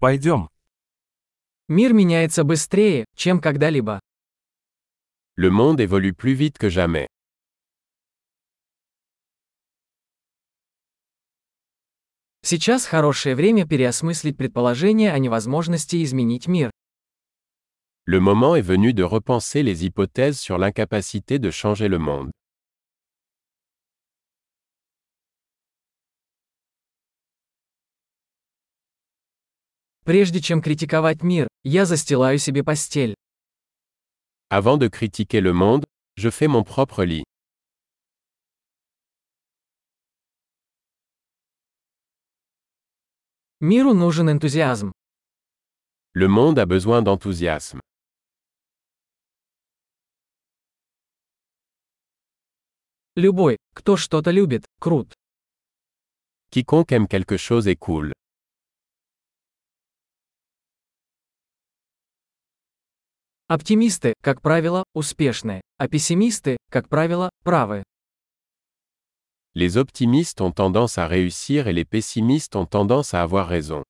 Пойдем. Мир меняется быстрее, чем когда-либо. Le monde évolue plus vite que jamais. Сейчас хорошее время переосмыслить предположение о невозможности изменить мир. Le moment est venu de repenser les hypothèses sur l'incapacité de changer le monde. Прежде чем критиковать мир, я застилаю себе постель. Avant de critiquer le monde, je fais mon propre lit. Миру нужен энтузиазм. Le monde a besoin d'enthousiasme. Любой, кто что-то любит, крут. Quiconque aime quelque chose est cool. Оптимисты, как правило, успешны, а пессимисты, как правило, правы. Les optimistes ont tendance à réussir et les pessimistes ont tendance à avoir raison.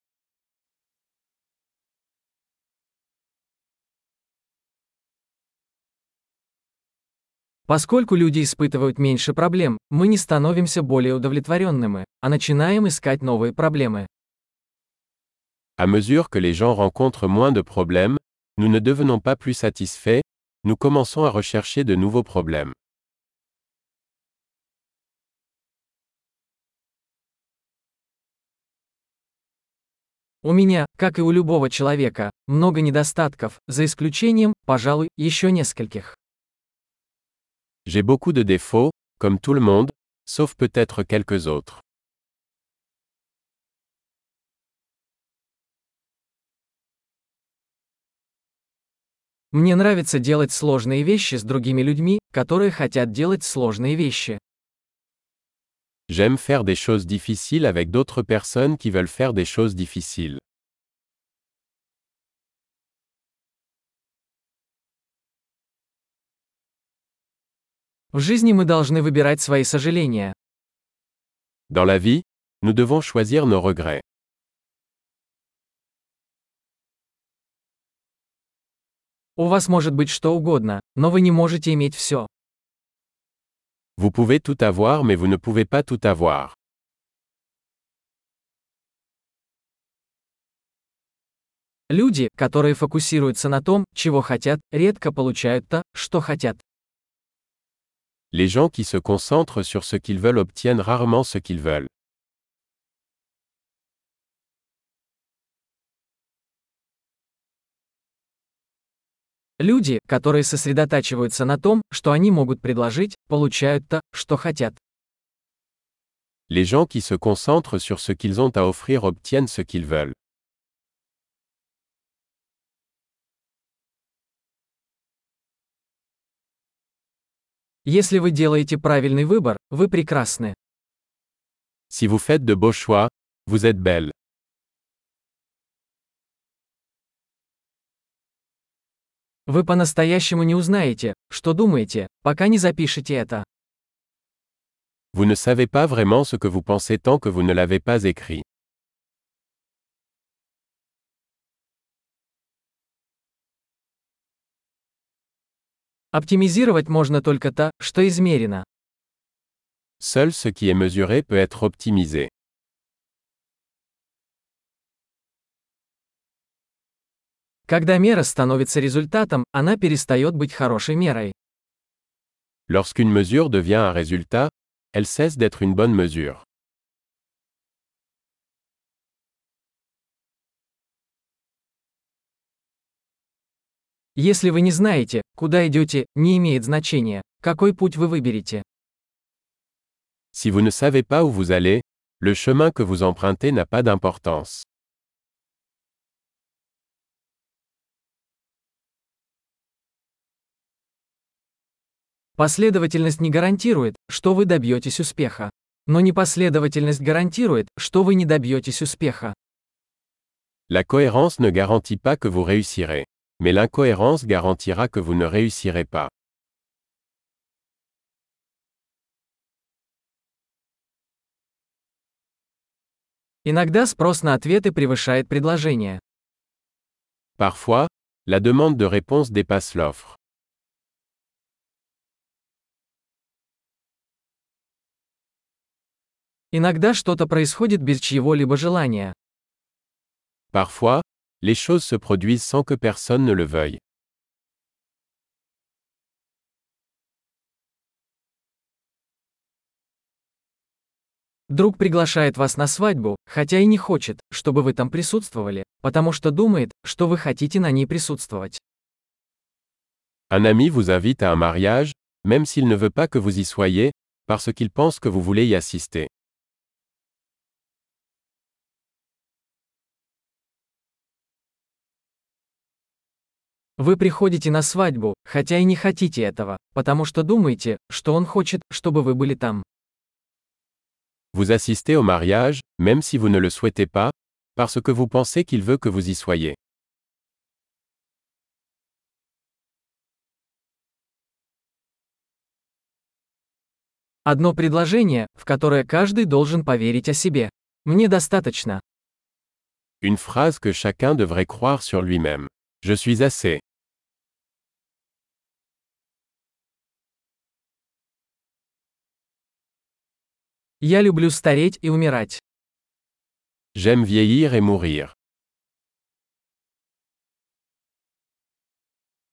Поскольку люди испытывают меньше проблем, мы не становимся более удовлетворенными, а начинаем искать новые проблемы. À mesure que les gens rencontrent moins de problèmes, nous ne devenons pas plus satisfaits, nous commençons à rechercher de nouveaux problèmes. У меня, как и у любого человека, много недостатков, за исключением, пожалуй, еще нескольких. J'ai beaucoup de défauts, comme tout le monde, sauf peut-être quelques autres. Мне нравится делать сложные вещи с другими людьми, которые хотят делать сложные вещи. J'aime faire des choses difficiles avec d'autres personnes qui veulent faire des choses difficiles. В жизни мы должны выбирать свои сожаления. Dans la vie, nous devons choisir nos regrets. У вас может быть что угодно, но вы не можете иметь все. Vous pouvez tout avoir mais vous ne pouvez pas tout avoir. Люди, которые фокусируются на том, чего хотят, редко получают то, что хотят. Les gens qui se concentrent sur ce qu'ils veulent obtiennent rarement ce qu'ils veulent. Люди, которые сосредотачиваются на том, что они могут предложить, получают то, что хотят. Les gens qui se concentrent sur ce qu'ils ont à offrir obtiennent ce qu'ils veulent. Если вы делаете правильный выбор, вы прекрасны. Si vous faites de beaux choix, vous êtes belle. Вы по-настоящему не узнаете, что думаете, пока не запишете это. Vous ne savez pas vraiment ce que vous pensez tant que vous ne l'avez pas écrit. Оптимизировать можно только то, что измерено. Seul ce qui est mesuré peut être optimisé. Когда мера становится результатом, она перестает быть хорошей мерой. Lorsqu'une mesure devient un résultat, elle cesse d'être une bonne mesure. Если вы не знаете, куда идете, не имеет значения, какой путь вы выберете. Si vous ne savez pas où vous allez, le chemin que vous empruntez n'a pas d'importance. Последовательность не гарантирует, что вы добьетесь успеха. Но непоследовательность гарантирует, что вы не добьетесь успеха. La cohérence ne garantit pas que vous réussirez. Mais l'incohérence garantira que vous ne réussirez pas. Иногда спрос на ответы превышает предложение. Parfois, la demande de réponse dépasse l'offre. Иногда что-то происходит без чьего-либо желания. Parfois, les choses se produisent sans que personne ne le veuille. Друг приглашает вас на свадьбу, хотя и не хочет, чтобы вы там присутствовали, потому что думает, что вы хотите на ней присутствовать. Un ami vous invite à un mariage, même s'il ne veut pas que vous y soyez, parce qu'il pense que vous voulez y assister. Вы приходите на свадьбу, хотя и не хотите этого, потому что думаете, что он хочет, чтобы вы были там. Vous assistez au mariage, même si vous ne le souhaitez pas, parce que vous pensez qu'il veut que vous y soyez. Одно предложение, в которое каждый должен поверить о себе. Мне достаточно. Une phrase que chacun devrait croire sur lui-même. Je suis assez. Я люблю стареть и умирать. J'aime vieillir et mourir.